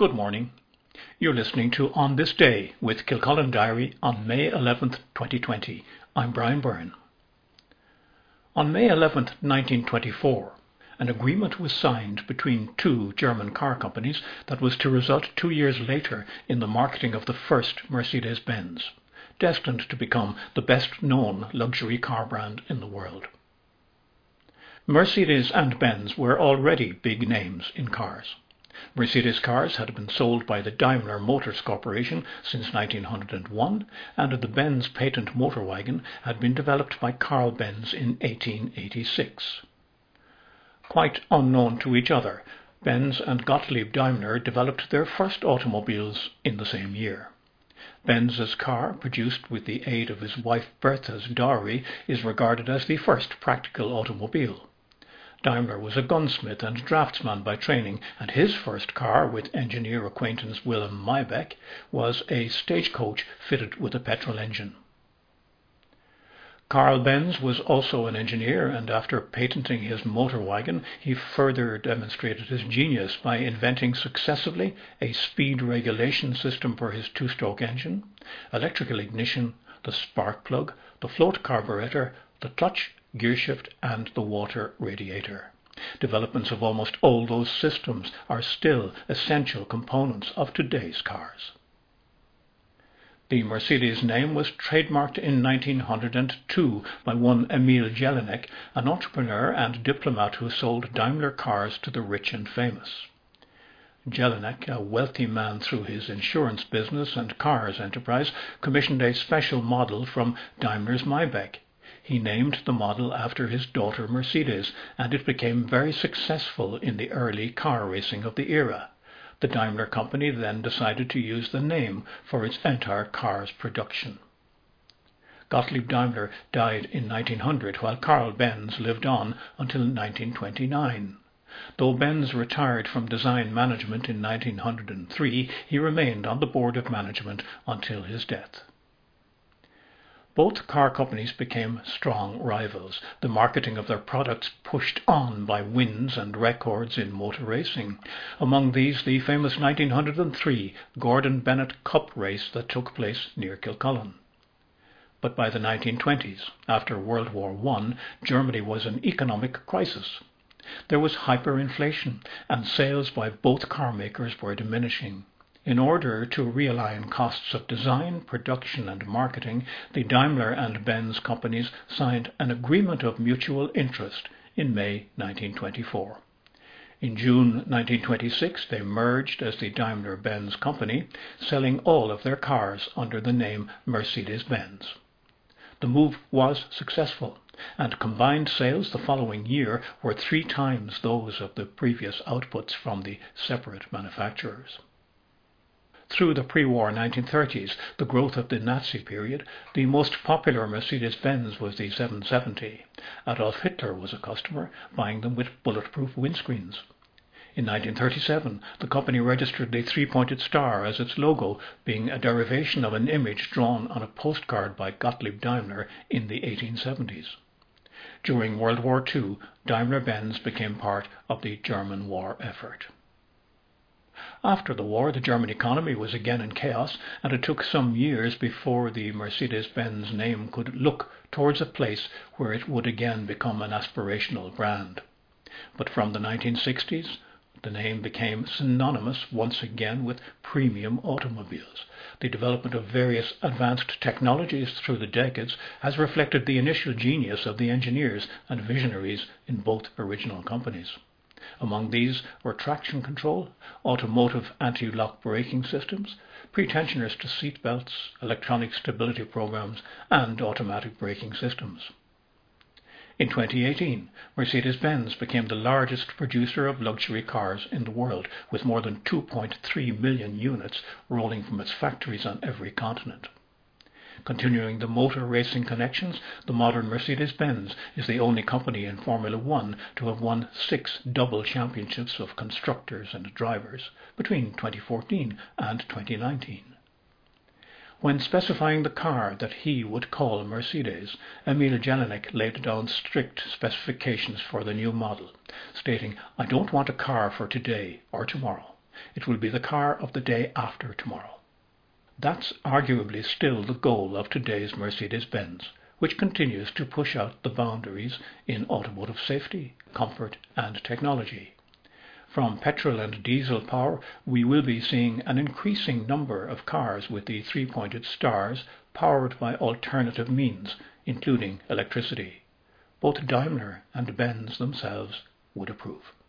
Good morning. You're listening to On This Day with Kilcullen Diary on May 11th, 2020. I'm Brian Byrne. On May 11th, 1924, an agreement was signed between two German car companies that was to result two years later in the marketing of the first Mercedes-Benz, destined to become the best known luxury car brand in the world. Mercedes and Benz were already big names in cars. Mercedes cars had been sold by the Daimler Motors Corporation since 1901, and the Benz patent motor wagon had been developed by Carl Benz in 1886. Quite unknown to each other, Benz and Gottlieb Daimler developed their first automobiles in the same year. Benz's car, produced with the aid of his wife Bertha's dowry, is regarded as the first practical automobile. Daimler was a gunsmith and draftsman by training, and his first car, with engineer acquaintance Wilhelm Maybach, was a stagecoach fitted with a petrol engine. Carl Benz was also an engineer, and after patenting his motor wagon, he further demonstrated his genius by inventing successively a speed regulation system for his two stroke engine, electrical ignition, the spark plug, the float carburetor, the clutch, gearshift, and the water radiator. Developments of almost all those systems are still essential components of today's cars. The Mercedes name was trademarked in 1902 by one Emil Jelinek, an entrepreneur and diplomat who sold Daimler cars to the rich and famous. Jelinek, a wealthy man through his insurance business and cars enterprise, commissioned a special model from Daimler's Maybach. He named the model after his daughter Mercedes, and it became very successful in the early car racing of the era. The Daimler company then decided to use the name for its entire car's production. Gottlieb Daimler died in 1900 while Carl Benz lived on until 1929. Though Benz retired from design management in 1903, he remained on the board of management until his death. Both car companies became strong rivals, the marketing of their products pushed on by wins and records in motor racing. Among these, the famous 1903 Gordon Bennett Cup race that took place near Kilcullen. But by the 1920s, after World War I, Germany was in economic crisis. There was hyperinflation, and sales by both car makers were diminishing. In order to realign costs of design, production, and marketing, the Daimler and Benz companies signed an agreement of mutual interest in May 1924. In June 1926, they merged as the Daimler Benz company, selling all of their cars under the name Mercedes Benz. The move was successful, and combined sales the following year were three times those of the previous outputs from the separate manufacturers. Through the pre-war 1930s, the growth of the Nazi period, the most popular Mercedes-Benz was the 770. Adolf Hitler was a customer, buying them with bulletproof windscreens. In 1937, the company registered the three-pointed star as its logo, being a derivation of an image drawn on a postcard by Gottlieb Daimler in the 1870s. During World War II, Daimler-Benz became part of the German war effort. After the war, the German economy was again in chaos, and it took some years before the Mercedes Benz name could look towards a place where it would again become an aspirational brand. But from the 1960s, the name became synonymous once again with premium automobiles. The development of various advanced technologies through the decades has reflected the initial genius of the engineers and visionaries in both original companies. Among these were traction control, automotive anti-lock braking systems, pretensioners to seat belts, electronic stability programs, and automatic braking systems. In 2018, Mercedes-Benz became the largest producer of luxury cars in the world, with more than 2.3 million units rolling from its factories on every continent. Continuing the motor racing connections, the modern Mercedes-Benz is the only company in Formula One to have won six double championships of constructors and drivers between 2014 and 2019. When specifying the car that he would call Mercedes, Emil Jelinek laid down strict specifications for the new model, stating, I don't want a car for today or tomorrow. It will be the car of the day after tomorrow. That's arguably still the goal of today's Mercedes-Benz, which continues to push out the boundaries in automotive safety, comfort, and technology. From petrol and diesel power, we will be seeing an increasing number of cars with the three-pointed stars powered by alternative means, including electricity. Both Daimler and Benz themselves would approve.